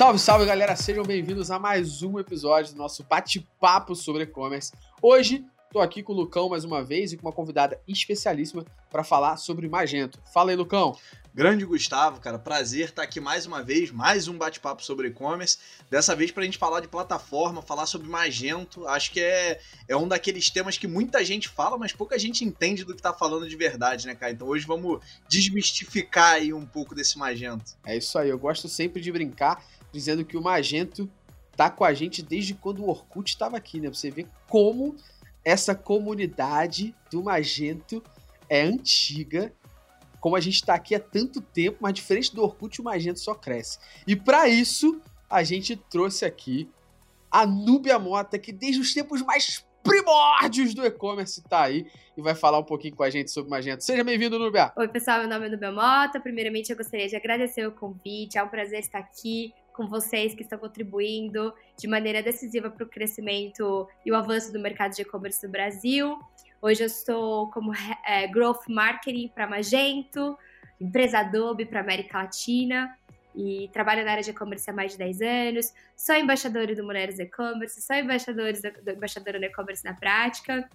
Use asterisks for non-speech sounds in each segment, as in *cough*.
Salve, salve galera, sejam bem-vindos a mais um episódio do nosso bate-papo sobre e-commerce. Hoje tô aqui com o Lucão mais uma vez e com uma convidada especialíssima para falar sobre Magento. Fala aí, Lucão. Grande Gustavo, cara, prazer estar aqui mais uma vez, mais um bate-papo sobre e-commerce. Dessa vez para a gente falar de plataforma, falar sobre Magento. Acho que é, é um daqueles temas que muita gente fala, mas pouca gente entende do que tá falando de verdade, né, cara? Então hoje vamos desmistificar aí um pouco desse Magento. É isso aí, eu gosto sempre de brincar dizendo que o Magento tá com a gente desde quando o Orkut estava aqui, né? Você vê como essa comunidade do Magento é antiga como a gente está aqui há tanto tempo, mas diferente do Orkut, o Magento só cresce. E para isso, a gente trouxe aqui a Núbia Mota, que desde os tempos mais primórdios do e-commerce está aí e vai falar um pouquinho com a gente sobre Magento. Seja bem-vindo, Núbia! Oi, pessoal, meu nome é Núbia Mota. Primeiramente, eu gostaria de agradecer o convite. É um prazer estar aqui com vocês que estão contribuindo de maneira decisiva para o crescimento e o avanço do mercado de e-commerce no Brasil. Hoje eu estou como é, Growth Marketing para Magento, empresa Adobe para América Latina e trabalho na área de e-commerce há mais de 10 anos. Sou embaixadora do Mulheres E-Commerce, sou embaixadora do, embaixadora do e-commerce na prática.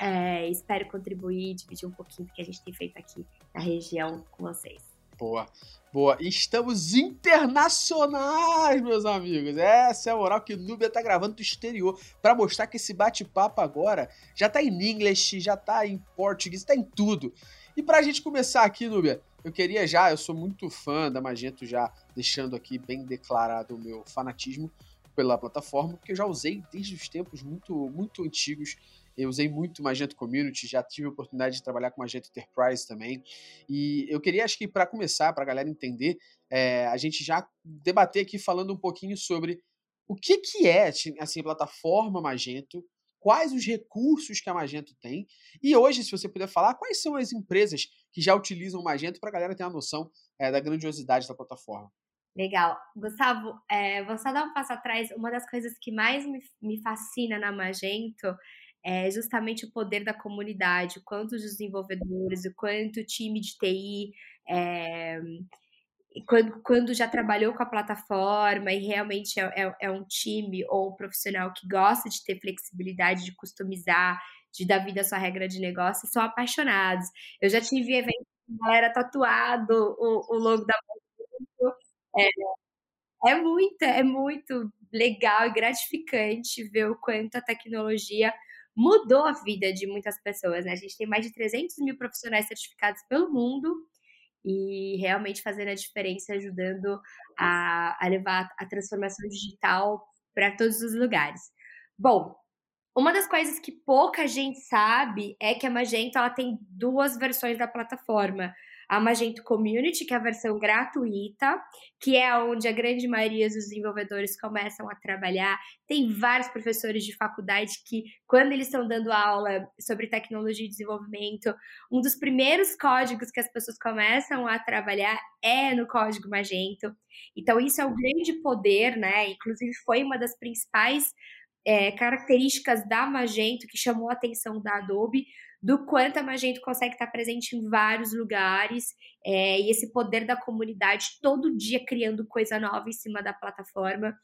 É, espero contribuir, dividir um pouquinho do que a gente tem feito aqui na região com vocês. Boa, boa. Estamos internacionais, meus amigos. Essa é a moral que o Nubia tá gravando do exterior para mostrar que esse bate-papo agora já tá em inglês, já tá em português, tá em tudo. E pra gente começar aqui, Nubia, eu queria já, eu sou muito fã da Magento, já deixando aqui bem declarado o meu fanatismo pela plataforma, porque eu já usei desde os tempos muito, muito antigos eu usei muito Magento Community, já tive a oportunidade de trabalhar com Magento Enterprise também. E eu queria, acho que para começar, para a galera entender, é, a gente já debater aqui falando um pouquinho sobre o que, que é assim, a plataforma Magento, quais os recursos que a Magento tem. E hoje, se você puder falar, quais são as empresas que já utilizam o Magento para a galera ter uma noção é, da grandiosidade da plataforma. Legal. Gustavo, é, vou só dar um passo atrás. Uma das coisas que mais me, me fascina na Magento é justamente o poder da comunidade, quantos desenvolvedores, o quanto o time de TI, é, quando, quando, já trabalhou com a plataforma e realmente é, é, é, um time ou um profissional que gosta de ter flexibilidade, de customizar, de dar vida à sua regra de negócio, são apaixonados. Eu já tive eventos com galera tatuado o, o logo da é, é muito, é muito legal e gratificante ver o quanto a tecnologia mudou a vida de muitas pessoas, né? A gente tem mais de 300 mil profissionais certificados pelo mundo e realmente fazendo a diferença, ajudando a, a levar a transformação digital para todos os lugares. Bom, uma das coisas que pouca gente sabe é que a Magento ela tem duas versões da plataforma a Magento Community, que é a versão gratuita, que é onde a grande maioria dos desenvolvedores começam a trabalhar. Tem vários professores de faculdade que, quando eles estão dando aula sobre tecnologia e desenvolvimento, um dos primeiros códigos que as pessoas começam a trabalhar é no código Magento. Então, isso é o grande poder, né? Inclusive, foi uma das principais é, características da Magento que chamou a atenção da Adobe, do quanto a Magento consegue estar presente em vários lugares é, e esse poder da comunidade todo dia criando coisa nova em cima da plataforma.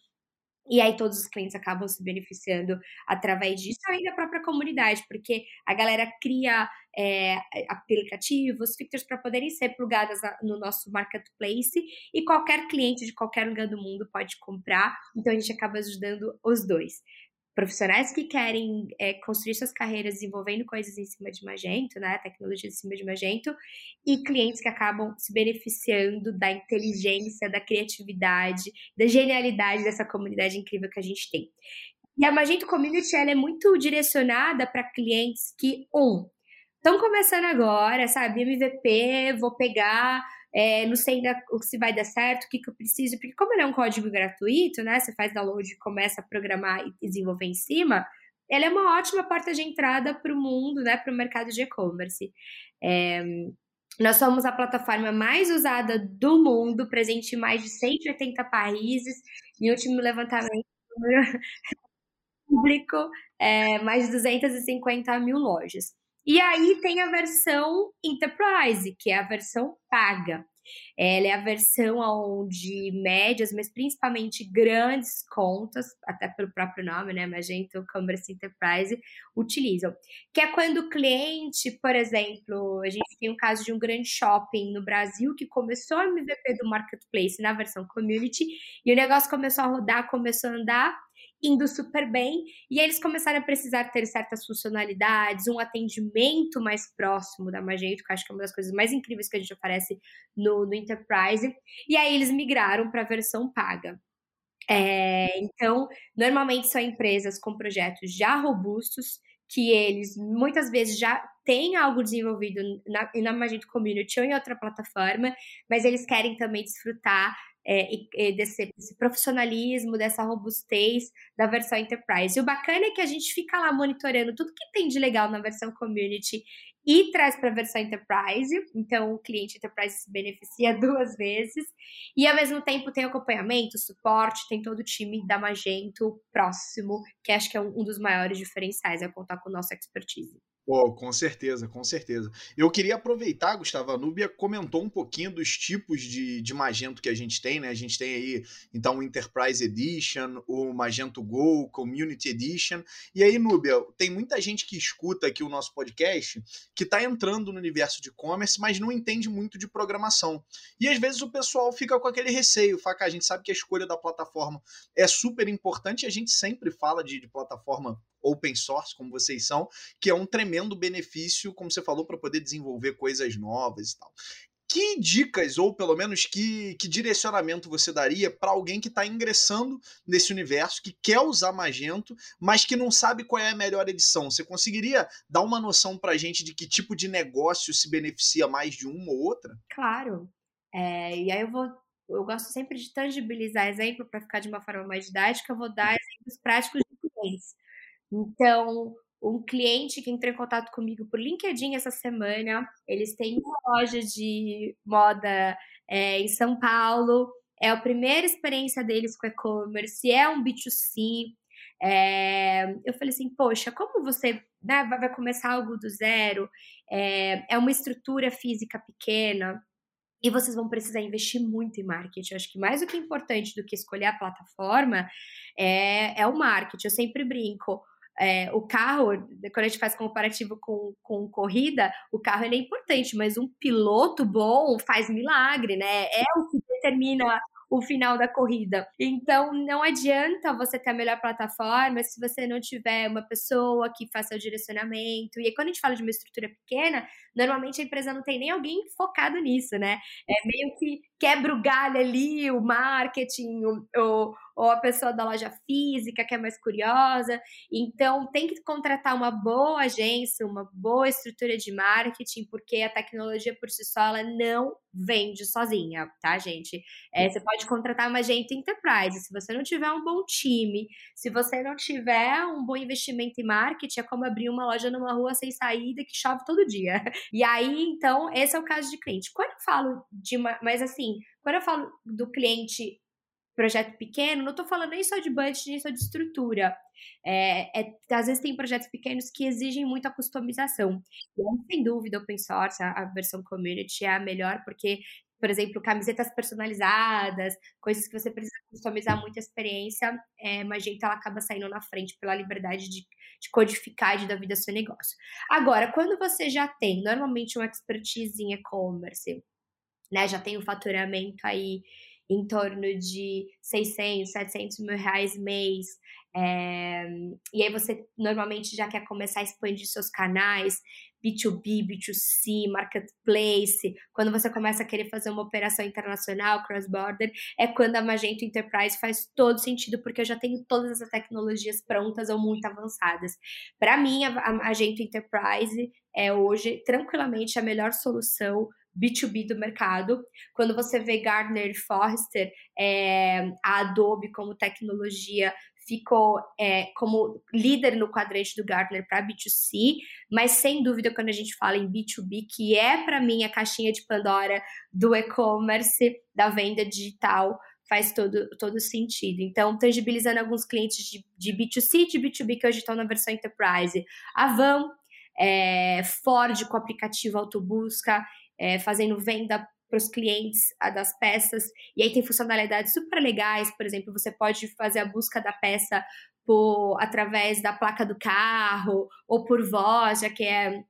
E aí todos os clientes acabam se beneficiando através disso, além da própria comunidade, porque a galera cria é, aplicativos, features para poderem ser plugadas no nosso marketplace e qualquer cliente de qualquer lugar do mundo pode comprar. Então a gente acaba ajudando os dois profissionais que querem é, construir suas carreiras desenvolvendo coisas em cima de Magento, né, tecnologia em cima de Magento, e clientes que acabam se beneficiando da inteligência, da criatividade, da genialidade dessa comunidade incrível que a gente tem. E a Magento Community ela é muito direcionada para clientes que, um, estão começando agora, sabe, MVP, vou pegar é, não sei ainda se vai dar certo, o que, que eu preciso, porque como ele é um código gratuito, né? Você faz download, começa a programar e desenvolver em cima, ele é uma ótima porta de entrada para o mundo, né? Para o mercado de e-commerce. É, nós somos a plataforma mais usada do mundo, presente em mais de 180 países. Em último levantamento *laughs* público, é, mais de 250 mil lojas. E aí tem a versão Enterprise, que é a versão paga. Ela é a versão onde médias, mas principalmente grandes contas, até pelo próprio nome, né, Magento Commerce Enterprise, utilizam. Que é quando o cliente, por exemplo, a gente tem um caso de um grande shopping no Brasil que começou a MVP do Marketplace na versão Community e o negócio começou a rodar, começou a andar indo super bem, e aí eles começaram a precisar ter certas funcionalidades, um atendimento mais próximo da Magento, que acho que é uma das coisas mais incríveis que a gente oferece no, no Enterprise, e aí eles migraram para a versão paga. É, então, normalmente são empresas com projetos já robustos, que eles muitas vezes já têm algo desenvolvido na, na Magento Community ou em outra plataforma, mas eles querem também desfrutar é, desse, desse, profissionalismo, dessa robustez da versão Enterprise. E o bacana é que a gente fica lá monitorando tudo que tem de legal na versão Community e traz para a versão Enterprise. Então, o cliente Enterprise se beneficia *laughs* duas vezes. E, ao mesmo tempo, tem acompanhamento, suporte, tem todo o time da Magento próximo, que acho que é um, um dos maiores diferenciais, é contar com nossa expertise. Pô, com certeza, com certeza. Eu queria aproveitar, Gustavo, a Núbia comentou um pouquinho dos tipos de, de Magento que a gente tem, né? A gente tem aí, então, o Enterprise Edition, o Magento Go, Community Edition. E aí, Núbia, tem muita gente que escuta aqui o nosso podcast que está entrando no universo de e-commerce, mas não entende muito de programação. E às vezes o pessoal fica com aquele receio, que a gente sabe que a escolha da plataforma é super importante, a gente sempre fala de, de plataforma open source, como vocês são, que é um tremendo benefício, como você falou, para poder desenvolver coisas novas e tal. Que dicas, ou pelo menos que, que direcionamento você daria para alguém que está ingressando nesse universo, que quer usar Magento, mas que não sabe qual é a melhor edição? Você conseguiria dar uma noção para a gente de que tipo de negócio se beneficia mais de uma ou outra? Claro. É, e aí eu vou eu gosto sempre de tangibilizar exemplo para ficar de uma forma mais didática, eu vou dar exemplos práticos de clientes. Então, um cliente que entrou em contato comigo por LinkedIn essa semana, eles têm uma loja de moda é, em São Paulo, é a primeira experiência deles com e-commerce, é um B2C. É, eu falei assim, poxa, como você né, vai começar algo do zero? É, é uma estrutura física pequena, e vocês vão precisar investir muito em marketing. Eu acho que mais do que importante do que escolher a plataforma é, é o marketing. Eu sempre brinco. É, o carro, quando a gente faz comparativo com, com corrida, o carro é importante, mas um piloto bom faz milagre, né? É o que determina o final da corrida. Então, não adianta você ter a melhor plataforma se você não tiver uma pessoa que faça o direcionamento. E aí, quando a gente fala de uma estrutura pequena, normalmente a empresa não tem nem alguém focado nisso, né? É meio que quebra o galho ali, o marketing, o, o ou a pessoa da loja física que é mais curiosa. Então, tem que contratar uma boa agência, uma boa estrutura de marketing, porque a tecnologia por si só ela não vende sozinha, tá, gente? É, você pode contratar uma agente enterprise. Se você não tiver um bom time, se você não tiver um bom investimento em marketing, é como abrir uma loja numa rua sem saída que chove todo dia. E aí, então, esse é o caso de cliente. Quando eu falo de uma. Mas assim, quando eu falo do cliente projeto pequeno, não estou falando nem só de budget, nem só de estrutura. É, é, às vezes tem projetos pequenos que exigem muita customização. E, sem dúvida, open source, a, a versão community é a melhor, porque, por exemplo, camisetas personalizadas, coisas que você precisa customizar muita experiência, é, Magento ela acaba saindo na frente pela liberdade de, de codificar e de dar vida ao seu negócio. Agora, quando você já tem normalmente uma expertise em e-commerce, né, já tem o faturamento aí em torno de 600, 700 mil reais mês. É, e aí você normalmente já quer começar a expandir seus canais, B2B, B2C, marketplace, quando você começa a querer fazer uma operação internacional, cross-border, é quando a Magento Enterprise faz todo sentido, porque eu já tenho todas essas tecnologias prontas ou muito avançadas. Para mim, a, Magento Enterprise é hoje tranquilamente a melhor solução B2B do mercado. Quando você vê Gartner e Forrester, é, a Adobe como tecnologia ficou é, como líder no quadrante do Gartner para B2C, mas sem dúvida quando a gente fala em B2B, que é para mim a caixinha de Pandora do e-commerce, da venda digital, faz todo, todo sentido. Então, tangibilizando alguns clientes de, de B2C e de B2B que hoje estão na versão Enterprise. A Van, é, Ford com o aplicativo Autobusca, é, fazendo venda os clientes das peças. E aí tem funcionalidades super legais, por exemplo, você pode fazer a busca da peça por, através da placa do carro ou por voz, já que é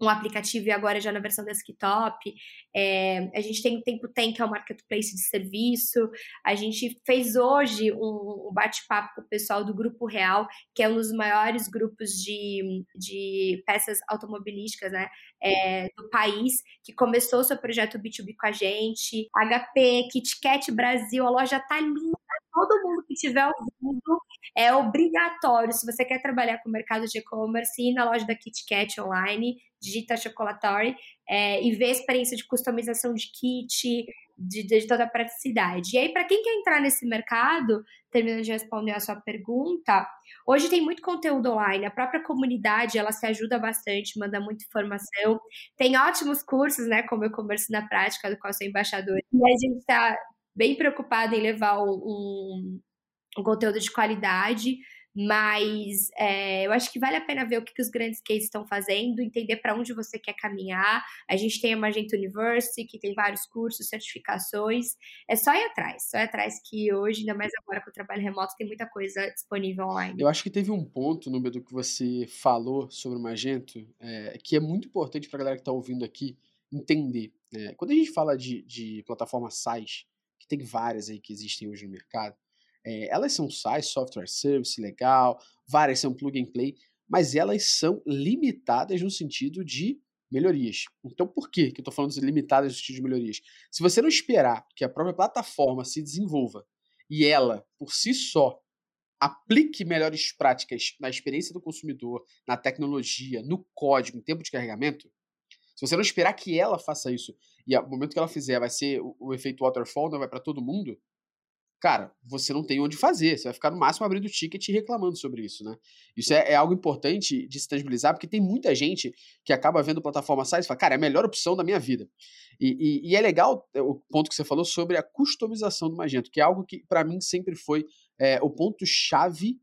um aplicativo e agora já na versão desktop. É, a gente tem o Tempo Tem, que é o marketplace de serviço. A gente fez hoje um, um bate-papo com o pessoal do Grupo Real, que é um dos maiores grupos de, de peças automobilísticas né, é, do país, que começou seu projeto B2B com a gente. HP, KitKat Brasil, a loja tá linda. Todo mundo que estiver ouvindo é obrigatório, se você quer trabalhar com o mercado de e-commerce, ir na loja da KitKat online, digita Chocolatório é, e ver a experiência de customização de kit, de, de toda a praticidade. E aí, para quem quer entrar nesse mercado, terminando de responder a sua pergunta, hoje tem muito conteúdo online, a própria comunidade, ela se ajuda bastante, manda muita informação, tem ótimos cursos, né, como e-commerce na prática, do qual sou embaixadora, e a gente está bem preocupada em levar um, um conteúdo de qualidade, mas é, eu acho que vale a pena ver o que, que os grandes cases estão fazendo, entender para onde você quer caminhar. A gente tem a Magento University, que tem vários cursos, certificações. É só ir atrás, só ir atrás que hoje, ainda mais agora com o trabalho remoto, tem muita coisa disponível online. Eu acho que teve um ponto, no do que você falou sobre o Magento, é, que é muito importante para a galera que está ouvindo aqui entender. É, quando a gente fala de, de plataforma SaaS, que tem várias aí que existem hoje no mercado, é, elas são SaaS, Software Service, legal, várias são Plug and Play, mas elas são limitadas no sentido de melhorias. Então, por que, que eu estou falando de limitadas no sentido de melhorias? Se você não esperar que a própria plataforma se desenvolva e ela, por si só, aplique melhores práticas na experiência do consumidor, na tecnologia, no código, em tempo de carregamento, se você não esperar que ela faça isso e o momento que ela fizer vai ser o, o efeito waterfall, não vai para todo mundo, cara, você não tem onde fazer. Você vai ficar no máximo abrindo o ticket e reclamando sobre isso, né? Isso é, é, algo importante de se tangibilizar, porque tem muita gente que acaba vendo plataforma SaaS e fala, cara, é a melhor opção da minha vida. E, e, e é legal é, o ponto que você falou sobre a customização do Magento, que é algo que para mim sempre foi é, o ponto-chave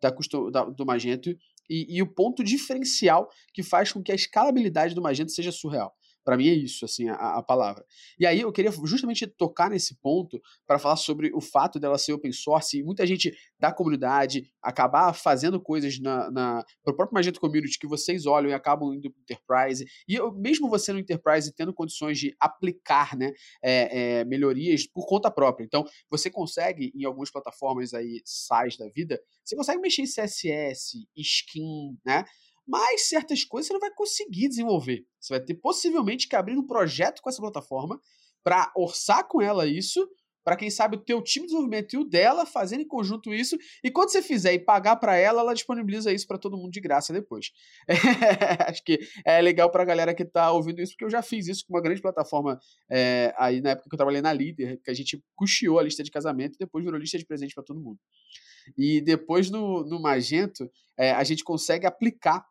da, da, do Magento e, e o ponto diferencial que faz com que a escalabilidade do Magento seja surreal. Para mim é isso, assim, a, a, palavra. E aí eu queria justamente tocar nesse ponto para falar sobre o fato dela ser open source e muita gente da comunidade acabar fazendo coisas na, na pro próprio Magento Community que vocês olham e acabam indo para Enterprise. E eu, mesmo você no Enterprise tendo condições de aplicar né, é, é, melhorias por conta própria. Então, você consegue, em algumas plataformas aí, SaaS da vida, você consegue mexer em CSS, skin, né? Mas certas coisas você não vai conseguir desenvolver. Você vai ter possivelmente que abrir um projeto com essa plataforma para orçar com ela isso, para quem sabe o teu time de desenvolvimento e o dela fazendo em conjunto isso, e quando você fizer e pagar para ela, ela disponibiliza isso para todo mundo de graça depois. É, *laughs* acho que é legal para a galera que está ouvindo isso, porque eu já fiz isso com uma grande plataforma é, aí na época que eu trabalhei na Líder, que a gente custeou a lista de casamento e depois virou lista de presente para todo mundo. E depois no, no Magento, é, a gente consegue aplicar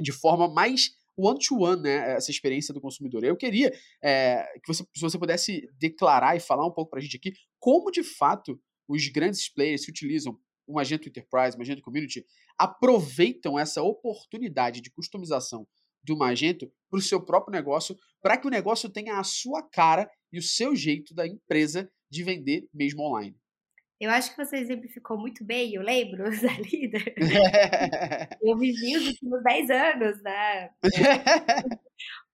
de forma mais one-to-one, -one, né, essa experiência do consumidor. Eu queria é, que você, se você pudesse declarar e falar um pouco para a gente aqui como, de fato, os grandes players que utilizam o Magento Enterprise, o Magento Community, aproveitam essa oportunidade de customização do Magento para o seu próprio negócio, para que o negócio tenha a sua cara e o seu jeito da empresa de vender mesmo online. Eu acho que você exemplificou muito bem, eu lembro *laughs* da líder. *laughs* eu vivi os últimos 10 anos, né?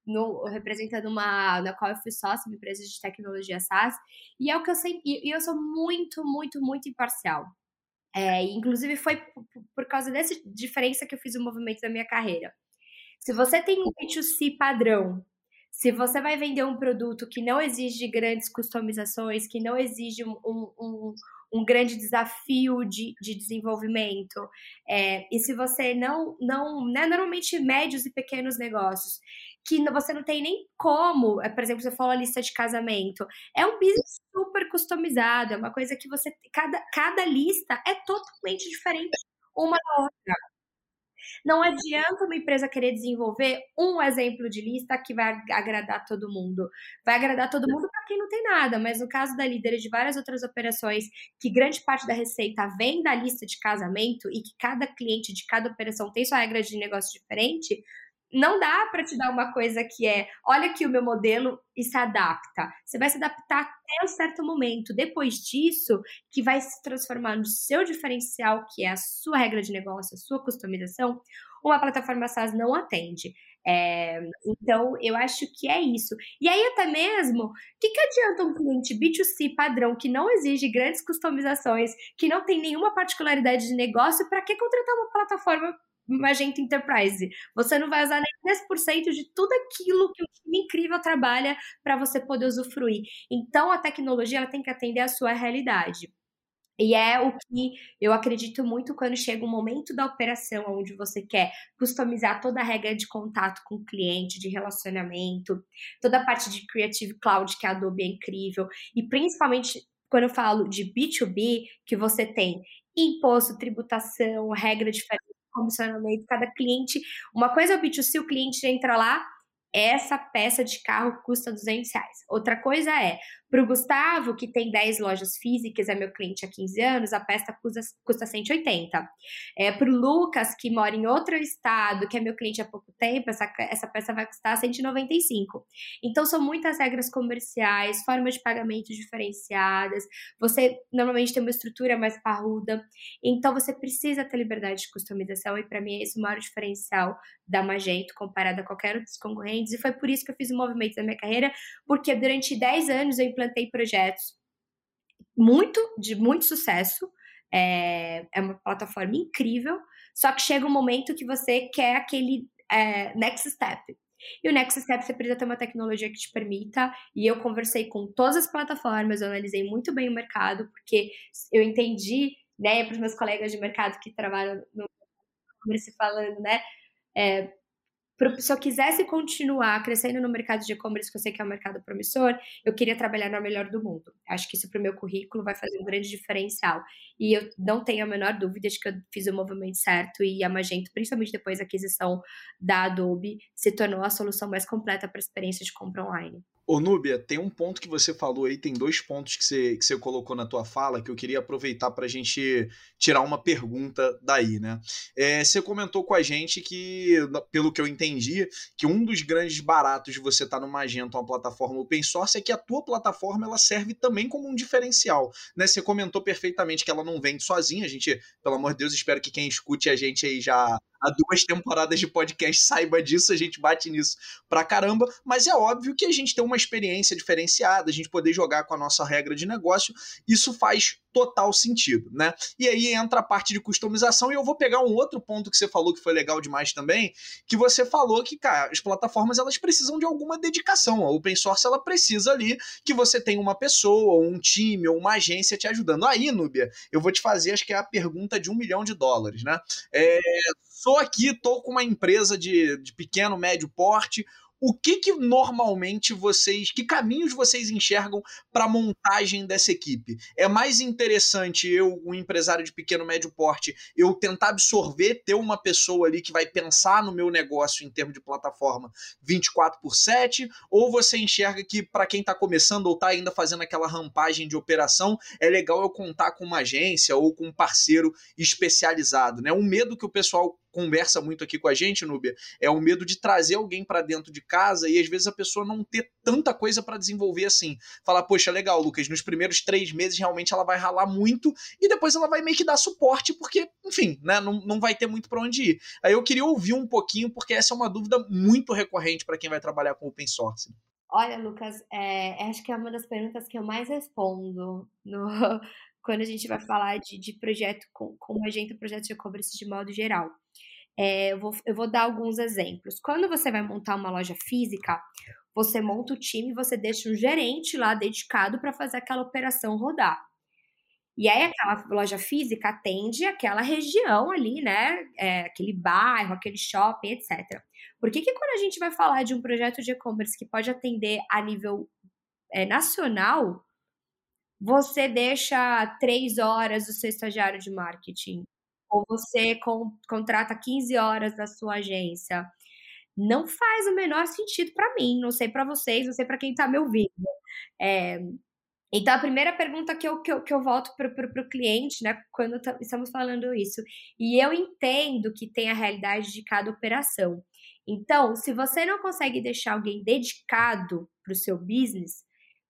No, representando uma na qual eu fui sócia uma empresa de tecnologia SaaS e é o que eu sempre e eu sou muito muito muito imparcial é, inclusive foi por causa dessa diferença que eu fiz o movimento da minha carreira se você tem um B2C padrão se você vai vender um produto que não exige grandes customizações, que não exige um, um, um grande desafio de, de desenvolvimento. É, e se você não, não, né, normalmente médios e pequenos negócios, que você não tem nem como, é, por exemplo, você falou a lista de casamento, é um business super customizado, é uma coisa que você, cada, cada lista é totalmente diferente uma da outra. Não adianta uma empresa querer desenvolver um exemplo de lista que vai agradar todo mundo. Vai agradar todo mundo para quem não tem nada, mas no caso da líder de várias outras operações, que grande parte da receita vem da lista de casamento e que cada cliente de cada operação tem sua regra de negócio diferente, não dá para te dar uma coisa que é, olha aqui o meu modelo e se adapta. Você vai se adaptar até um certo momento. Depois disso, que vai se transformar no seu diferencial, que é a sua regra de negócio, a sua customização, uma plataforma SaaS não atende. É, então, eu acho que é isso. E aí, até mesmo, o que, que adianta um cliente B2C padrão que não exige grandes customizações, que não tem nenhuma particularidade de negócio, para que contratar uma plataforma Magento Enterprise? Você não vai usar nem 10% de tudo aquilo que um time incrível trabalha para você poder usufruir. Então, a tecnologia ela tem que atender à sua realidade. E é o que eu acredito muito quando chega o momento da operação, onde você quer customizar toda a regra de contato com o cliente, de relacionamento, toda a parte de Creative Cloud, que a Adobe é incrível, e principalmente quando eu falo de B2B, que você tem imposto, tributação, regra diferente, comissionamento, cada cliente. Uma coisa é o B2C, o cliente entra lá, essa peça de carro custa 200 reais. Outra coisa é, para o Gustavo, que tem 10 lojas físicas, é meu cliente há 15 anos, a peça custa, custa 180. É, para o Lucas, que mora em outro estado, que é meu cliente há pouco tempo, essa, essa peça vai custar 195. Então, são muitas regras comerciais, formas de pagamento diferenciadas. Você normalmente tem uma estrutura mais parruda. Então, você precisa ter liberdade de customização, e para mim, esse é o maior diferencial da Magento comparado a qualquer outro dos concorrentes. E foi por isso que eu fiz o movimento da minha carreira, porque durante 10 anos eu implantei projetos muito de muito sucesso. É, é uma plataforma incrível, só que chega um momento que você quer aquele é, next step. E o next step você precisa ter uma tecnologia que te permita. E eu conversei com todas as plataformas, eu analisei muito bem o mercado, porque eu entendi, né, para os meus colegas de mercado que trabalham no e-commerce falando, né, é, se eu quisesse continuar crescendo no mercado de e-commerce, que eu sei que é um mercado promissor, eu queria trabalhar no melhor do mundo. Acho que isso para o meu currículo vai fazer um grande diferencial. E eu não tenho a menor dúvida de que eu fiz o movimento certo e a Magento, principalmente depois da aquisição da Adobe, se tornou a solução mais completa para a experiência de compra online. Ô Núbia, tem um ponto que você falou aí, tem dois pontos que você, que você colocou na tua fala que eu queria aproveitar para a gente tirar uma pergunta daí, né? É, você comentou com a gente que, pelo que eu entendi, que um dos grandes baratos de você estar tá no Magento, uma plataforma open source, é que a tua plataforma ela serve também como um diferencial, né? Você comentou perfeitamente que ela não vende sozinha, a gente, pelo amor de Deus, espero que quem escute a gente aí já há duas temporadas de podcast saiba disso, a gente bate nisso pra caramba, mas é óbvio que a gente tem uma experiência diferenciada, a gente poder jogar com a nossa regra de negócio, isso faz total sentido, né? E aí entra a parte de customização e eu vou pegar um outro ponto que você falou que foi legal demais também, que você falou que, cara, as plataformas elas precisam de alguma dedicação. A open source ela precisa ali que você tenha uma pessoa, um time ou uma agência te ajudando. Aí, Núbia, eu vou te fazer, acho que é a pergunta de um milhão de dólares, né? É, sou aqui, tô com uma empresa de, de pequeno, médio porte, o que que normalmente vocês, que caminhos vocês enxergam para montagem dessa equipe? É mais interessante eu, um empresário de pequeno médio porte, eu tentar absorver, ter uma pessoa ali que vai pensar no meu negócio em termos de plataforma 24 por 7, ou você enxerga que para quem está começando ou está ainda fazendo aquela rampagem de operação, é legal eu contar com uma agência ou com um parceiro especializado, né? Um medo que o pessoal conversa muito aqui com a gente, Núbia, é o medo de trazer alguém para dentro de casa e às vezes a pessoa não ter tanta coisa para desenvolver assim. Falar, poxa, legal, Lucas, nos primeiros três meses realmente ela vai ralar muito e depois ela vai meio que dar suporte, porque, enfim, né, não, não vai ter muito para onde ir. Aí eu queria ouvir um pouquinho, porque essa é uma dúvida muito recorrente para quem vai trabalhar com open source. Olha, Lucas, é, acho que é uma das perguntas que eu mais respondo no, quando a gente vai falar de, de projeto, com, como agente projeto de e-commerce de modo geral. É, eu, vou, eu vou dar alguns exemplos. Quando você vai montar uma loja física, você monta o time, você deixa um gerente lá dedicado para fazer aquela operação rodar. E aí aquela loja física atende aquela região ali, né? É, aquele bairro, aquele shopping, etc. Por que, que quando a gente vai falar de um projeto de e-commerce que pode atender a nível é, nacional, você deixa três horas do seu estagiário de marketing, ou você com, contrata 15 horas da sua agência. Não faz o menor sentido para mim, não sei para vocês, não sei para quem está me ouvindo. É, então, a primeira pergunta que eu, que eu, que eu volto para o cliente, né, quando estamos falando isso, e eu entendo que tem a realidade de cada operação. Então, se você não consegue deixar alguém dedicado para o seu business,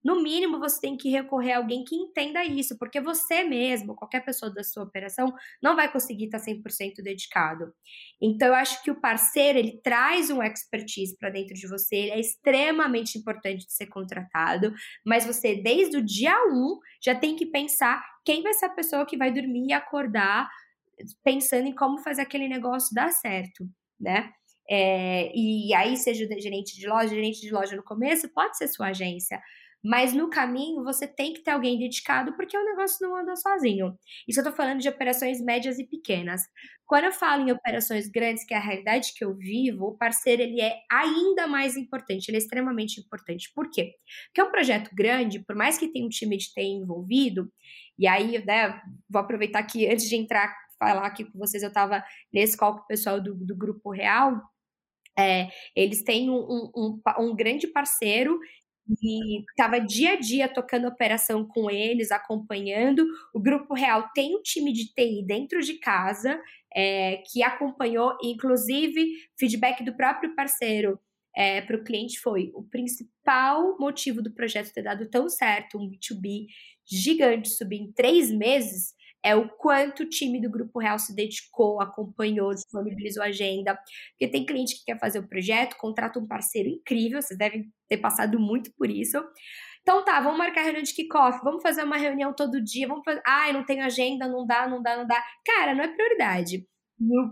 no mínimo você tem que recorrer a alguém que entenda isso, porque você mesmo, qualquer pessoa da sua operação, não vai conseguir estar 100% dedicado. Então eu acho que o parceiro, ele traz um expertise para dentro de você, ele é extremamente importante de ser contratado, mas você desde o dia 1 já tem que pensar quem vai ser a pessoa que vai dormir e acordar pensando em como fazer aquele negócio dar certo, né? É, e aí, seja o gerente de loja, gerente de loja no começo, pode ser sua agência. Mas no caminho você tem que ter alguém dedicado porque o negócio não anda sozinho. Isso eu tô falando de operações médias e pequenas. Quando eu falo em operações grandes, que é a realidade que eu vivo, o parceiro ele é ainda mais importante, ele é extremamente importante. Por quê? Porque é um projeto grande, por mais que tenha um time de TI envolvido, e aí, né, vou aproveitar que antes de entrar, falar aqui com vocês, eu estava nesse call com o pessoal do, do Grupo Real, é, eles têm um, um, um, um, grande parceiro e estava dia a dia tocando operação com eles, acompanhando. O Grupo Real tem um time de TI dentro de casa é, que acompanhou, inclusive, feedback do próprio parceiro é, para o cliente foi o principal motivo do projeto ter dado tão certo, um B2B gigante subir em três meses, é o quanto o time do Grupo Real se dedicou, acompanhou, disponibilizou a agenda. Porque tem cliente que quer fazer o projeto, contrata um parceiro incrível, vocês devem ter passado muito por isso. Então tá, vamos marcar reunião de kickoff, vamos fazer uma reunião todo dia, vamos fazer. Eu não tenho agenda, não dá, não dá, não dá. Cara, não é prioridade.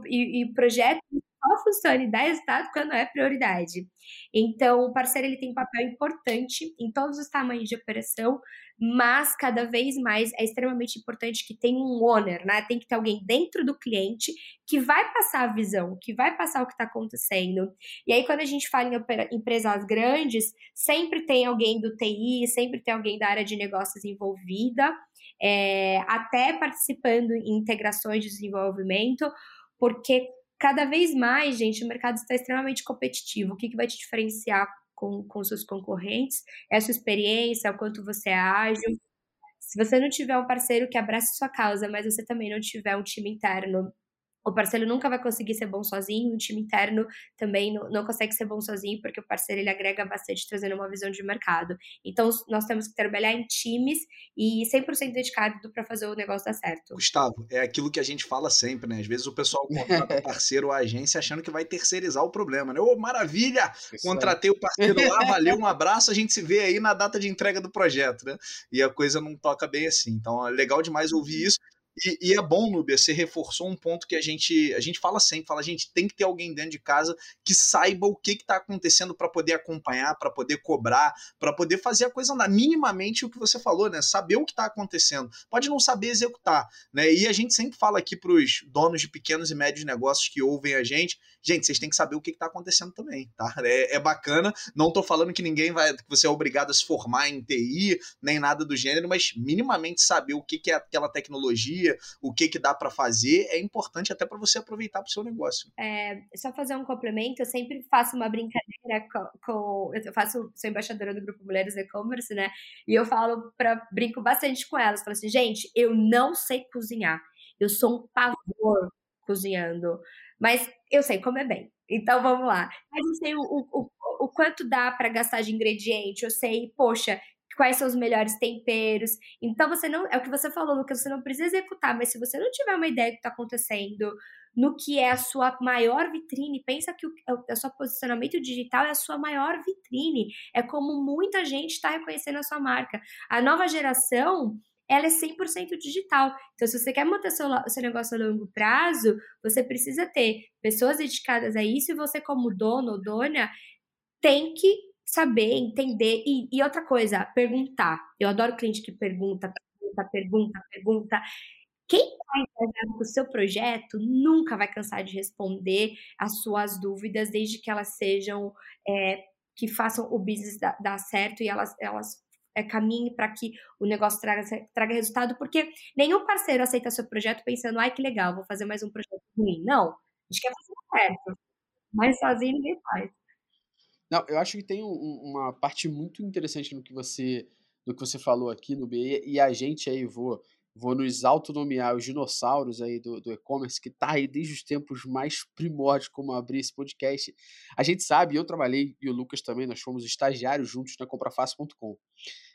E, e projeto só funciona e dá resultado quando é prioridade. Então, o parceiro ele tem um papel importante em todos os tamanhos de operação, mas cada vez mais é extremamente importante que tenha um owner, né? Tem que ter alguém dentro do cliente que vai passar a visão, que vai passar o que está acontecendo. E aí, quando a gente fala em empresas grandes, sempre tem alguém do TI, sempre tem alguém da área de negócios envolvida, é, até participando em integrações de desenvolvimento, porque cada vez mais, gente, o mercado está extremamente competitivo. O que, que vai te diferenciar com, com seus concorrentes? É a sua experiência, o quanto você é ágil. Se você não tiver um parceiro que abrace sua causa, mas você também não tiver um time interno o parceiro nunca vai conseguir ser bom sozinho, o time interno também não, não, consegue ser bom sozinho, porque o parceiro ele agrega bastante, trazendo uma visão de mercado. Então, nós temos que trabalhar em times e 100% dedicado para fazer o negócio dar certo. Gustavo, é aquilo que a gente fala sempre, né? Às vezes o pessoal contrata o *laughs* parceiro ou a agência achando que vai terceirizar o problema, né? Ô, maravilha! Isso Contratei é. o parceiro lá, valeu, um abraço, a gente se vê aí na data de entrega do projeto, né? E a coisa não toca bem assim. Então, é legal demais ouvir isso. E, e, é bom, Nubia, você reforçou um ponto que a gente, a gente fala sempre, fala, gente tem que ter alguém dentro de casa que saiba o que está acontecendo para poder acompanhar, para poder cobrar, para poder fazer a coisa andar. Minimamente o que você falou, né? Saber o que está acontecendo. Pode não saber executar, né? E a gente sempre fala aqui para os donos de pequenos e médios negócios que ouvem a gente, gente, vocês têm que saber o que está acontecendo também, tá? *laughs* É, é bacana. Não estou falando que ninguém vai, que você é obrigado a se formar em TI, nem nada do gênero, mas minimamente saber o que, que é aquela tecnologia, o que, que dá para fazer, é importante até para você aproveitar para o seu negócio. É, só fazer um complemento, eu sempre faço uma brincadeira com, com eu faço, sou embaixadora do grupo Mulheres E-Commerce, né? E eu falo para brinco bastante com elas, falo assim, gente, eu não sei cozinhar. Eu sou um pavor cozinhando mas eu sei comer bem. Então vamos lá. Mas eu sei o, o, o quanto dá para gastar de ingrediente, eu sei, poxa, quais são os melhores temperos. Então você não. É o que você falou, Lucas, você não precisa executar, mas se você não tiver uma ideia do que está acontecendo, no que é a sua maior vitrine, pensa que o, o seu posicionamento digital é a sua maior vitrine. É como muita gente está reconhecendo a sua marca. A nova geração ela é 100% digital. Então, se você quer manter seu, seu negócio a longo prazo, você precisa ter pessoas dedicadas a isso e você, como dono ou dona, tem que saber, entender. E, e outra coisa, perguntar. Eu adoro cliente que pergunta, pergunta, pergunta, pergunta. Quem está engajado com o seu projeto nunca vai cansar de responder as suas dúvidas, desde que elas sejam. É, que façam o business dar, certo e elas, elas é, caminhe para que o negócio traga, traga resultado, porque nenhum parceiro aceita seu projeto pensando, ai que legal, vou fazer mais um projeto ruim. Não, a gente quer fazer certo, mas sozinho ninguém faz. Não, eu acho que tem um, uma parte muito interessante no que você, no que você falou aqui no B, e a gente aí, vou vou nos autonomear os dinossauros aí do, do e-commerce, que tá aí desde os tempos mais primórdios, como abrir esse podcast. A gente sabe, eu trabalhei, e o Lucas também, nós fomos estagiários juntos na comprafácil.com.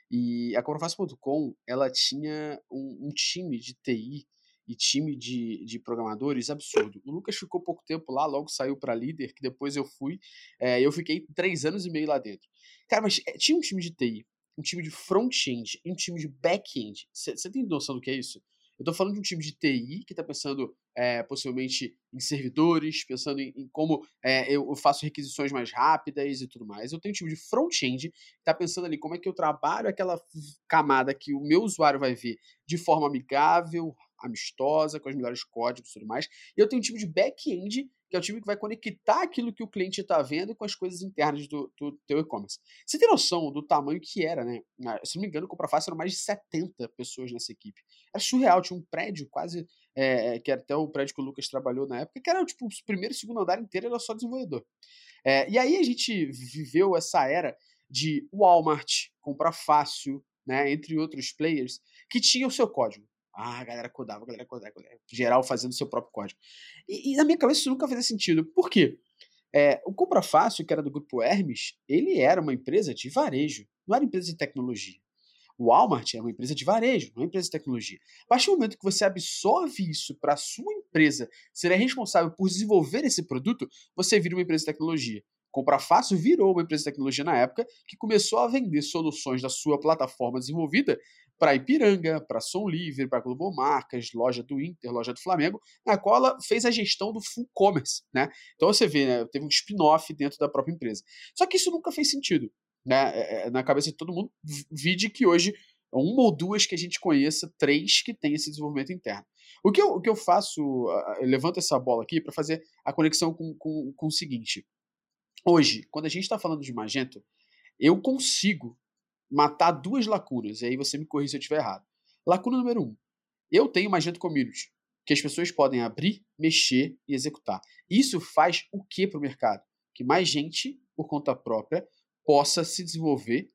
E a comprafácil.com, ela tinha um, um, time de TI e time de, de programadores absurdo. O Lucas ficou pouco tempo lá, logo saiu para líder, que depois eu fui. É, eu fiquei três anos e meio lá dentro. Cara, mas é, tinha um time de TI um time de front-end e um time de back-end. Você tem noção do que é isso? Eu estou falando de um time de TI que está pensando é, possivelmente em servidores, pensando em, em como é, eu, faço requisições mais rápidas e tudo mais. Eu tenho um time de front-end que está pensando ali como é que eu trabalho aquela camada que o meu usuário vai ver de forma amigável, amistosa, com os melhores códigos e tudo mais. E eu tenho um time de back-end que é o time que vai conectar aquilo que o cliente está vendo com as coisas internas do, do teu e-commerce. Você tem noção do tamanho que era, né? Ah, se não me engano, o Compra Fácil eram mais de 70 pessoas nessa equipe. Era surreal, tinha um prédio quase, é, que era até o prédio que o Lucas trabalhou na época, que era tipo o primeiro e segundo andar inteiro era só desenvolvedor. É, e aí a gente viveu essa era de Walmart, Compra Fácil, né, entre outros players, que tinha o seu código. Ah, a galera codava, a galera codava, a galera, geral fazendo seu próprio código. E, e, na minha cabeça isso nunca fazia sentido. Por quê? É, o Compra Fácil, que era do grupo Hermes, ele era uma empresa de varejo, não era empresa de tecnologia. O Walmart é uma empresa de varejo, não é empresa de tecnologia. A partir do momento que você absorve isso para a sua empresa ser responsável por desenvolver esse produto, você vira uma empresa de tecnologia. Compra Fácil virou uma empresa de tecnologia na época que começou a vender soluções da sua plataforma desenvolvida para Ipiranga, para Som Livre, para Globo Marcas, loja do Inter, loja do Flamengo, na qual ela fez a gestão do full commerce, né? Então você vê, né, teve um spin-off dentro da própria empresa. Só que isso nunca fez sentido, né? É, é, na cabeça de todo mundo, vide que hoje uma ou duas que a gente conheça, três que tem esse desenvolvimento interno. O que eu, o que eu faço, eu levanto essa bola aqui para fazer a conexão com, com, com o seguinte. Hoje, quando a gente está falando de Magento, eu consigo matar duas lacunas, e aí você me corrija se eu estiver errado. Lacuna número um. Eu tenho Magento Community, que as pessoas podem abrir, mexer e executar. Isso faz o que para o mercado? Que mais gente, por conta própria, possa se desenvolver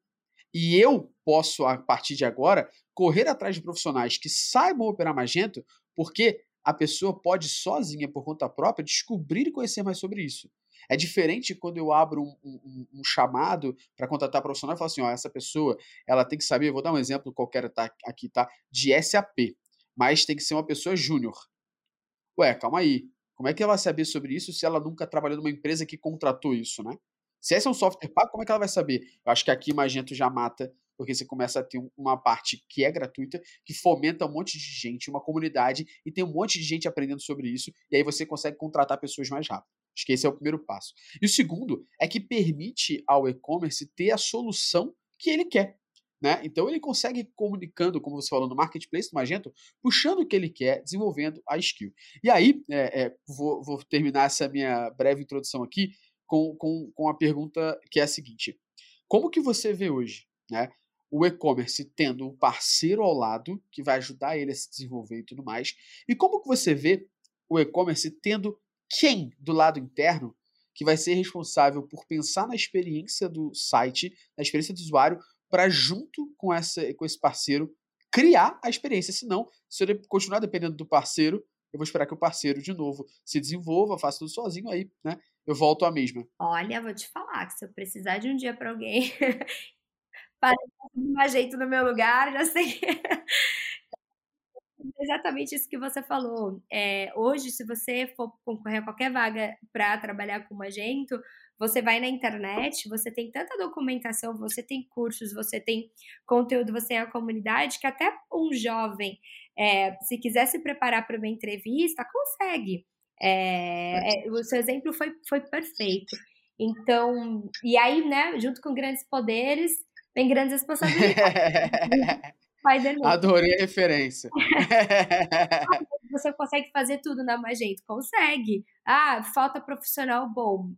e eu posso, a partir de agora, correr atrás de profissionais que saibam operar Magento, porque a pessoa pode sozinha, por conta própria, descobrir e conhecer mais sobre isso. É diferente quando eu abro um, um, um chamado para contratar profissional e falo assim, ó, essa pessoa, ela tem que saber, vou dar um exemplo qualquer tá, aqui, tá? De SAP, mas tem que ser uma pessoa júnior. Ué, calma aí. Como é que ela vai saber sobre isso se ela nunca trabalhou numa empresa que contratou isso, né? Se esse é um software pago, como é que ela vai saber? Eu acho que aqui Magento já mata, porque você começa a ter uma parte que é gratuita, que fomenta um monte de gente, uma comunidade, e tem um monte de gente aprendendo sobre isso, e aí você consegue contratar pessoas mais rápido. Acho que esse é o primeiro passo. E o segundo é que permite ao e-commerce ter a solução que ele quer. Né? Então ele consegue comunicando, como você falou, no marketplace do Magento, puxando o que ele quer, desenvolvendo a skill. E aí, é, é, vou, vou, terminar essa minha breve introdução aqui com, com, com a pergunta que é a seguinte: como que você vê hoje, né? O e-commerce tendo um parceiro ao lado que vai ajudar ele a se desenvolver e tudo mais. E como que você vê o e-commerce tendo quem do lado interno que vai ser responsável por pensar na experiência do site, na experiência do usuário, para junto com, essa, com esse parceiro criar a experiência. Senão, se eu continuar dependendo do parceiro, eu vou esperar que o parceiro, de novo, se desenvolva, faça tudo sozinho, aí, né, eu volto à mesma. Olha, vou te falar que se eu precisar de um dia para alguém *laughs* para um jeito no meu lugar, já sei *laughs* exatamente isso que você falou. É, hoje, se você for concorrer a qualquer vaga para trabalhar com Magento, você vai na internet, você tem tanta documentação, você tem cursos, você tem conteúdo, você tem a comunidade, que até um jovem, é, se quiser se preparar para uma entrevista, consegue. É, é, o seu exemplo foi, foi perfeito. Então, e aí, né, junto com grandes poderes, vem grandes *laughs* responsabilidades. Adorei a referência. *laughs* Você consegue fazer tudo na Magento? Consegue. Ah, falta profissional bom.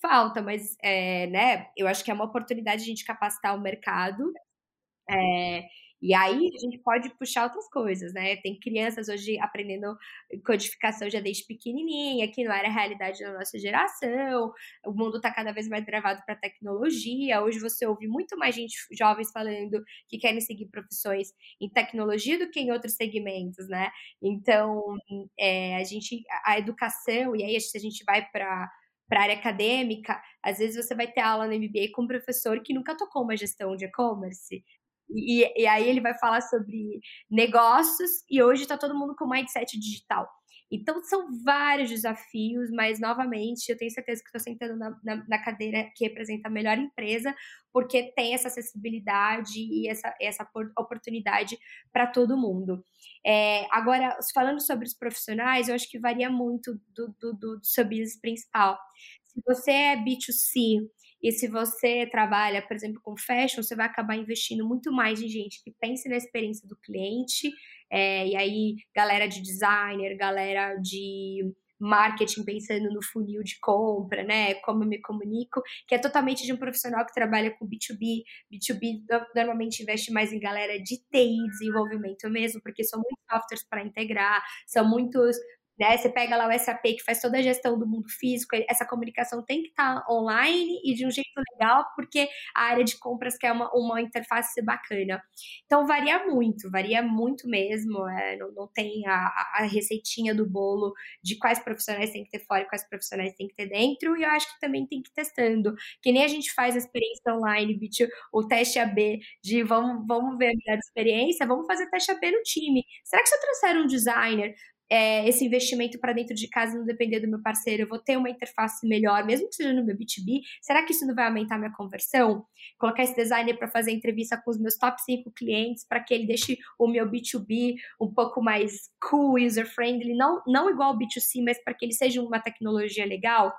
Falta, mas é, né, eu acho que é uma oportunidade de a gente capacitar o mercado. É, E aí a gente pode puxar outras coisas, né? Tem crianças hoje aprendendo codificação já desde pequenininha, que não era a realidade da nossa geração. O mundo está cada vez mais gravado para tecnologia. Hoje você ouve muito mais gente jovens falando que querem seguir profissões em tecnologia do que em outros segmentos, né? Então, é, a gente, a educação, e aí se a gente vai para para a área acadêmica, às vezes você vai ter aula no MBA com um professor que nunca tocou uma gestão de e-commerce. E, e, aí ele vai falar sobre negócios e hoje está todo mundo com mindset digital. Então, são vários desafios, mas, novamente, eu tenho certeza que estou sentando na, na, na, cadeira que representa a melhor empresa, porque tem essa acessibilidade e essa, essa oportunidade para todo mundo. É, agora, falando sobre os profissionais, eu acho que varia muito do, do, do, do seu business principal. Se você é B2C e se você trabalha, por exemplo, com fashion, você vai acabar investindo muito mais em gente que pense na experiência do cliente. É, e aí, galera de designer, galera de marketing pensando no funil de compra, né? Como eu me comunico, que é totalmente de um profissional que trabalha com B2B. B2B normalmente investe mais em galera de TI, desenvolvimento mesmo, porque são muitos softwares para integrar, são muitos né? Você pega lá o SAP que faz toda a gestão do mundo físico, essa comunicação tem que estar tá online e de um jeito legal, porque a área de compras quer uma, uma interface bacana. Então varia muito, varia muito mesmo. É, não, não, tem a, a, receitinha do bolo de quais profissionais tem que ter fora e quais profissionais tem que ter dentro, e eu acho que também tem que ir testando. Que nem a gente faz a experiência online, o teste AB de vamos, vamos ver a melhor experiência, vamos fazer teste AB no time. Será que se eu trouxer um designer é, esse investimento para dentro de casa não depender do meu parceiro, eu vou ter uma interface melhor, mesmo que seja no meu B2B, será que isso não vai aumentar minha conversão? Colocar esse designer para fazer entrevista com os meus top 5 clientes para que ele deixe o meu B2B um pouco mais cool, user-friendly, não, não igual ao B2C, mas para que ele seja uma tecnologia legal?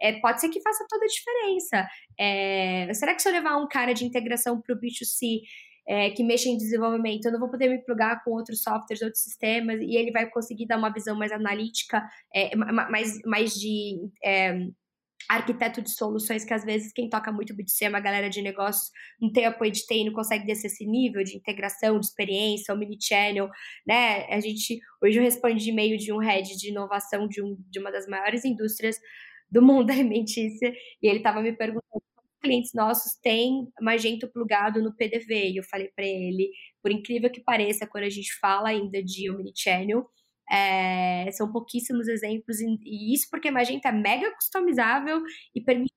É, pode ser que faça toda a diferença. É, será que se eu levar um cara de integração para o B2C é, que mexa em desenvolvimento, eu não vou poder me plugar com outros softwares, outros sistemas, e ele vai conseguir dar uma visão mais analítica, é, mais, mais de é, arquiteto de soluções, que às vezes quem toca muito B2C é uma galera de negócios, não tem apoio de TI, não consegue descer esse nível de integração, de experiência, o mini-channel, né? A gente, hoje eu respondi e-mail de um head de inovação de, um, de uma das maiores indústrias do mundo *laughs* alimentícia, e ele estava me perguntando clientes nossos têm Magento plugado no PDV. E eu falei para ele, por incrível que pareça, quando a gente fala ainda de Omnichannel, é, são pouquíssimos exemplos, e isso porque Magento é mega customizável e permite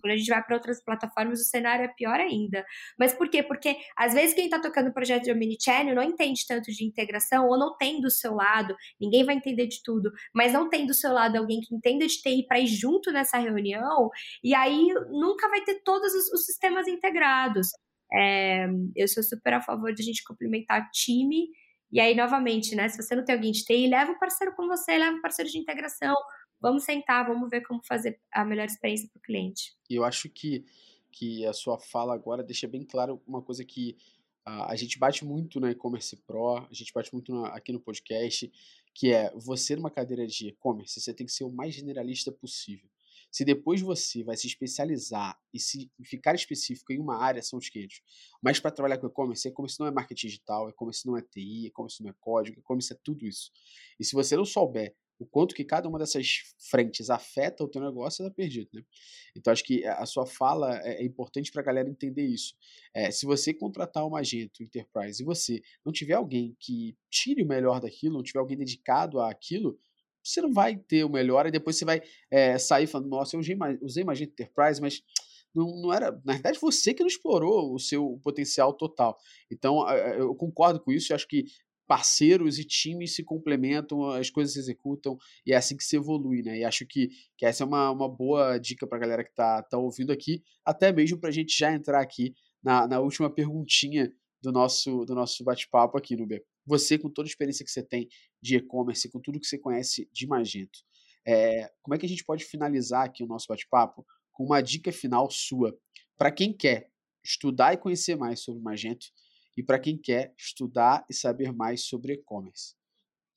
quando a gente vai para outras plataformas, o cenário é pior ainda. Mas por quê? Porque às vezes quem está tocando o projeto de Omnichannel não entende tanto de integração ou não tem do seu lado, ninguém vai entender de tudo, mas não tem do seu lado alguém que entenda de TI para ir junto nessa reunião, e aí nunca vai ter todos os, os sistemas integrados. É, eu sou super a favor de a gente complementar time. E aí, novamente, né? Se você não tem alguém de TI, leva o parceiro com você, leva o parceiro de integração, vamos sentar, vamos ver como fazer a melhor experiência para o cliente. Eu acho que, que a sua fala agora deixa bem claro uma coisa que a, a gente bate muito na e-commerce pro, a gente bate muito na, aqui no podcast, que é você numa cadeira de e-commerce, você tem que ser o mais generalista possível. Se depois você vai se especializar e se ficar específico em uma área, são os 500. Mas para trabalhar com e-commerce, e-commerce não é marketing digital, e-commerce não é TI, e-commerce não é código, e-commerce é tudo isso. E se você não souber o quanto que cada uma dessas frentes afeta o teu negócio, você tá perdido, né? Então, acho que a sua fala é, é importante para a galera entender isso. É, se você contratar uma agente enterprise e você não tiver alguém que tire o melhor daquilo, não tiver alguém dedicado àquilo, você não vai ter o melhor e depois você vai é, sair falando, nossa, eu usei, uma agente enterprise, mas não, não, era. Na verdade, você que não explorou o seu potencial total. Então, eu concordo com isso e acho que parceiros e times se complementam, as coisas se executam e é assim que se evolui, né? E acho que, que essa é uma, uma boa dica para a galera que está tá ouvindo aqui, até mesmo para a gente já entrar aqui na, na última perguntinha do nosso, do nosso bate-papo aqui, Nubia. Você, com toda a experiência que você tem de e-commerce, com tudo que você conhece de Magento, é, como é que a gente pode finalizar aqui o nosso bate-papo com uma dica final sua para quem quer estudar e conhecer mais sobre Magento e para quem quer estudar e saber mais sobre e-commerce.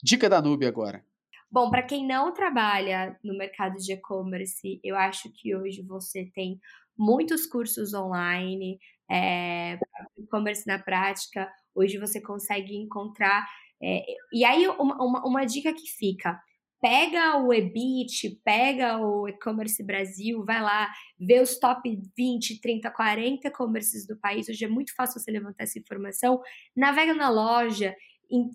Dica da Nube agora. Bom, para quem não trabalha no mercado de e-commerce, eu acho que hoje você tem muitos cursos online, é, e-commerce na prática. Hoje você consegue encontrar. É, e aí, uma, uma, uma dica que fica: pega o EBIT, pega o e-commerce Brasil, vai lá, vê os top 20, 30, 40 e-commerces do país. Hoje é muito fácil você levantar essa informação. Navega na loja, em,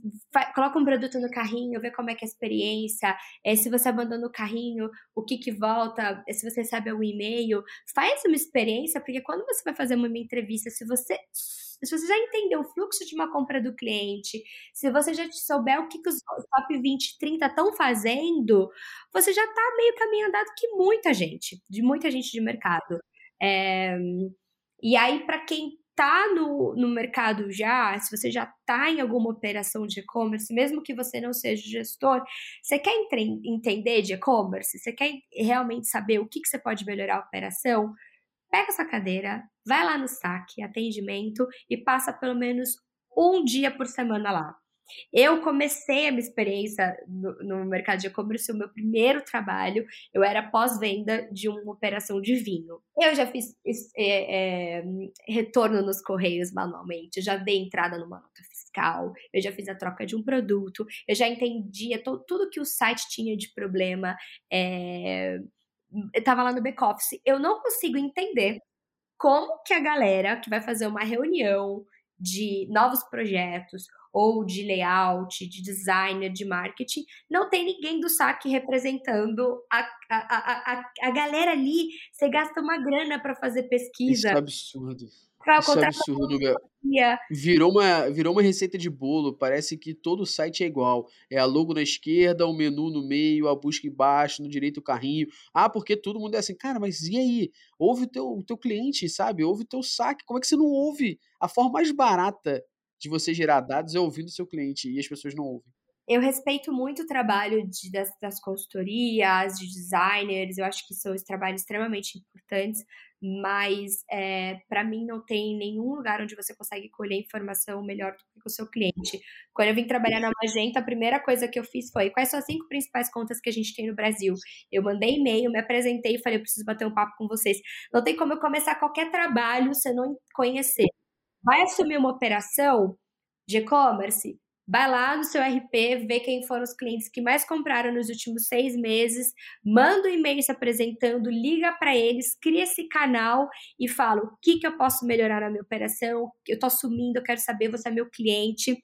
coloca um produto no carrinho, vê como é que é a experiência, é, se você abandona o carrinho, o que que volta, é, se você recebe o e-mail, faz uma experiência, porque quando você vai fazer uma entrevista, se você se você já entendeu o fluxo de uma compra do cliente, se você já souber o que, que os top 20, 30 estão fazendo, você já está meio caminho andado que muita gente, de muita gente de mercado. É, e aí, para quem tá no, no mercado já, se você já está em alguma operação de e-commerce, mesmo que você não seja gestor, você quer entender de e-commerce? Você quer realmente saber o que, que você pode melhorar a operação? Pega essa cadeira, vai lá no saque, atendimento e passa pelo menos um dia por semana lá. Eu comecei a minha experiência no, no mercado de e-commerce, o meu primeiro trabalho, eu era pós-venda de uma operação de vinho. Eu já fiz é, é, retorno nos correios manualmente, já dei entrada numa nota fiscal, eu já fiz a troca de um produto, eu já entendia tudo que o site tinha de problema. É, eu tava lá no back-office, eu não consigo entender como que a galera que vai fazer uma reunião de novos projetos ou de layout, de designer, de marketing, não tem ninguém do saque representando a, a, a, a, a galera ali. Você gasta uma grana para fazer pesquisa. Isso é absurdo. Isso é absurdo, meu. Virou uma, virou uma receita de bolo. Parece que todo site é igual. É a logo na esquerda, o menu no meio, a busca embaixo, no direito o carrinho. Ah, porque todo mundo é assim. Cara, mas e aí? Ouve o teu, o teu cliente, sabe? Ouve o teu saque. Como é que você não ouve? A forma mais barata de você gerar dados é ouvindo o seu cliente e as pessoas não ouvem. Eu respeito muito o trabalho de, das, das consultorias, de designers, eu acho que são trabalhos extremamente importantes, mas é, para mim não tem nenhum lugar onde você consegue colher informação melhor do que o seu cliente. Quando eu vim trabalhar na Magenta, a primeira coisa que eu fiz foi quais são as cinco principais contas que a gente tem no Brasil. Eu mandei e-mail, me apresentei e falei, eu preciso bater um papo com vocês. Não tem como eu começar qualquer trabalho se eu não conhecer. Vai assumir uma operação de e-commerce? Vai lá no seu RP, vê quem foram os clientes que mais compraram nos últimos seis meses, manda um e-mail se apresentando, liga para eles, cria esse canal e fala o que, que eu posso melhorar na minha operação, eu estou assumindo, eu quero saber, você é meu cliente.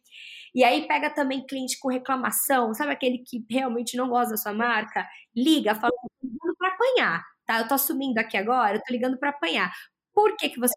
E aí pega também cliente com reclamação, sabe aquele que realmente não gosta da sua marca? Liga, fala, eu tô ligando para apanhar, tá? Eu estou assumindo aqui agora, eu tô ligando para apanhar. Por que, que você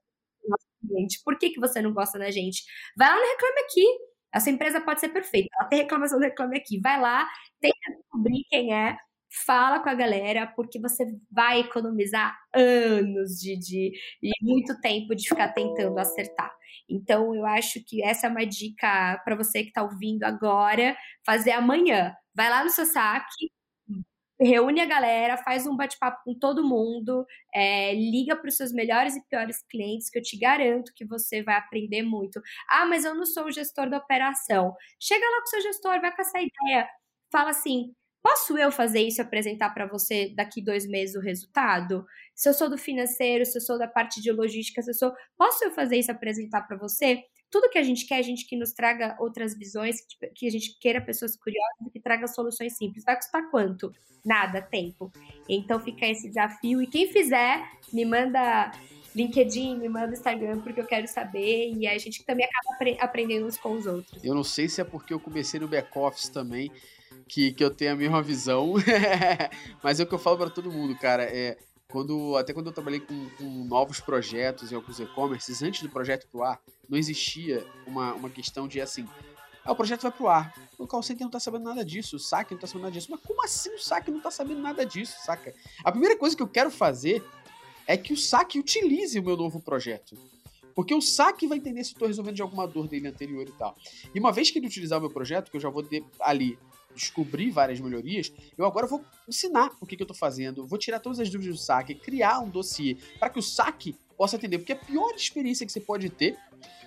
cliente? Por que, que você não gosta da gente? Vai lá no Reclame Aqui. Essa empresa pode ser perfeita. Ela tem reclamação do Reclame Aqui. Vai lá, tenta descobrir quem é, fala com a galera, porque você vai economizar anos de, de e muito tempo de ficar tentando acertar. Então, eu acho que essa é uma dica para você que está ouvindo agora, fazer amanhã. Vai lá no seu saque, reúne a galera, faz um bate-papo com todo mundo, é, liga para os seus melhores e piores clientes, que eu te garanto que você vai aprender muito. Ah, mas eu não sou o gestor da operação. Chega lá com o seu gestor, vai com essa ideia, fala assim. Posso eu fazer isso e apresentar para você daqui dois meses o resultado? Se eu sou do financeiro, se eu sou da parte de logística, se eu sou. Posso eu fazer isso e apresentar para você? Tudo que a gente quer, a gente que nos traga outras visões, que a gente queira pessoas curiosas, que traga soluções simples. Vai custar quanto? Nada, tempo. Então fica esse desafio. E quem fizer, me manda LinkedIn, me manda Instagram, porque eu quero saber. E a gente também acaba aprendendo uns com os outros. Eu não sei se é porque eu comecei no back-office também, que, que eu tenho a mesma visão. *laughs* Mas é o que eu falo para todo mundo, cara. É, quando, até quando eu trabalhei com, com novos projetos em alguns e-commerces, antes do projeto pro ar, não existia uma, uma questão de assim. Ah, o projeto vai pro ar. O call center não tá sabendo nada disso, o saque não tá sabendo nada disso. Mas como assim o saque não tá sabendo nada disso, saca? A primeira coisa que eu quero fazer é que o saque utilize o meu novo projeto. Porque o saque vai entender se eu tô resolvendo de alguma dor dele anterior e tal. E uma vez que ele utilizar o meu projeto, que eu já vou ter ali descobrir várias melhorias, eu agora vou ensinar o que, que eu estou fazendo, vou tirar todas as dúvidas do saque, criar um dossiê para que o saque possa atender, porque a pior experiência que você pode ter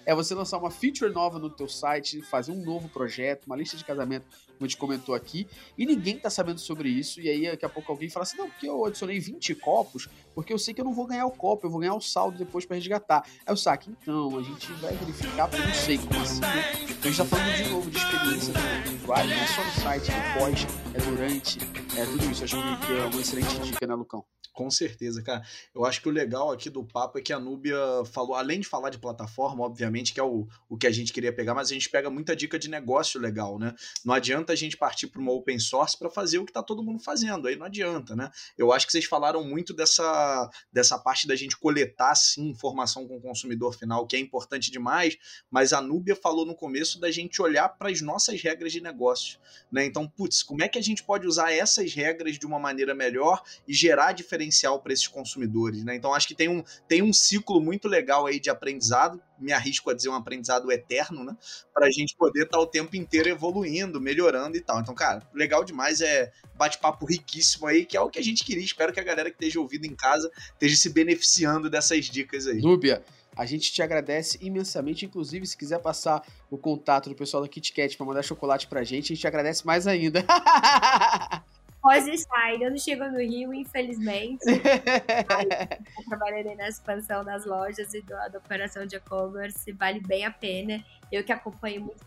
é você lançar uma feature nova no teu site, fazer um novo projeto, uma lista de casamento, como a gente comentou aqui, e ninguém tá sabendo sobre isso, e aí daqui a pouco alguém fala assim, não, porque eu adicionei 20 copos, porque eu sei que eu não vou ganhar o copo, eu vou ganhar o saldo depois para resgatar. Aí eu saco, então, a gente vai verificar, porque eu não sei como assim, né? Então a gente tá falando de novo de experiência do usuário, não é só no site, pós, é durante, é tudo isso. Acho que é uma excelente dica, né, Lucão? Com certeza, cara. Eu acho que o legal aqui do papo é que a Núbia falou, além de falar de plataforma, obviamente, que é o, o que a gente queria pegar, mas a gente pega muita dica de negócio legal, né? Não adianta a gente partir para uma open source para fazer o que está todo mundo fazendo, aí não adianta, né? Eu acho que vocês falaram muito dessa, dessa parte da gente coletar, sim, informação com o consumidor final, que é importante demais, mas a Núbia falou no começo da gente olhar para as nossas regras de negócio, né? Então, putz, como é que a gente pode usar essas regras de uma maneira melhor e gerar diferença diferencial para esses consumidores, né? Então acho que tem um, tem um ciclo muito legal aí de aprendizado, me arrisco a dizer um aprendizado eterno, né? Para a gente poder estar tá o tempo inteiro evoluindo, melhorando e tal. Então, cara, legal demais, é bate-papo riquíssimo aí, que é o que a gente queria. Espero que a galera que esteja ouvindo em casa esteja se beneficiando dessas dicas aí. Núbia, a gente te agradece imensamente. Inclusive, se quiser passar o contato do pessoal da KitKat para mandar chocolate pra gente, a gente agradece mais ainda. *laughs* Pode ainda não chegou no Rio, infelizmente. *laughs* Estou trabalhando na expansão das lojas e da, da operação de e-commerce, vale bem a pena. Eu que acompanho muito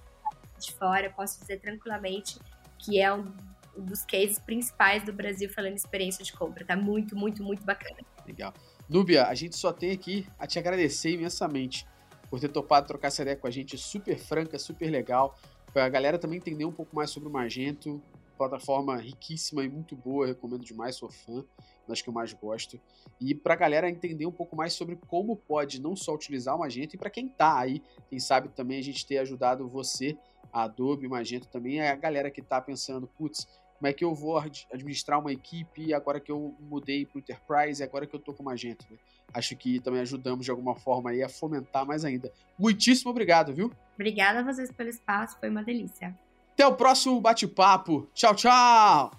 de fora, posso dizer tranquilamente que é um dos cases principais do Brasil falando experiência de compra. Tá muito, muito, muito bacana. Legal. Núbia, a gente só tem aqui a te agradecer imensamente por ter topado trocar essa ideia com a gente, super franca, super legal. A galera também entender um pouco mais sobre o Magento, plataforma riquíssima e muito boa, recomendo demais, sou fã, das que eu mais gosto. E para a galera entender um pouco mais sobre como pode não só utilizar o Magento, e para quem tá aí, quem sabe também a gente ter ajudado você, a Adobe, Magento também, é a galera que tá pensando, putz, como é que eu vou administrar uma equipe agora que eu mudei para o Enterprise e agora que eu tô com o Magento, né? Acho que também ajudamos de alguma forma aí a fomentar mais ainda. Muitíssimo obrigado, viu? Obrigada a vocês pelo espaço, foi uma delícia. Até o próximo bate-papo. Tchau, tchau!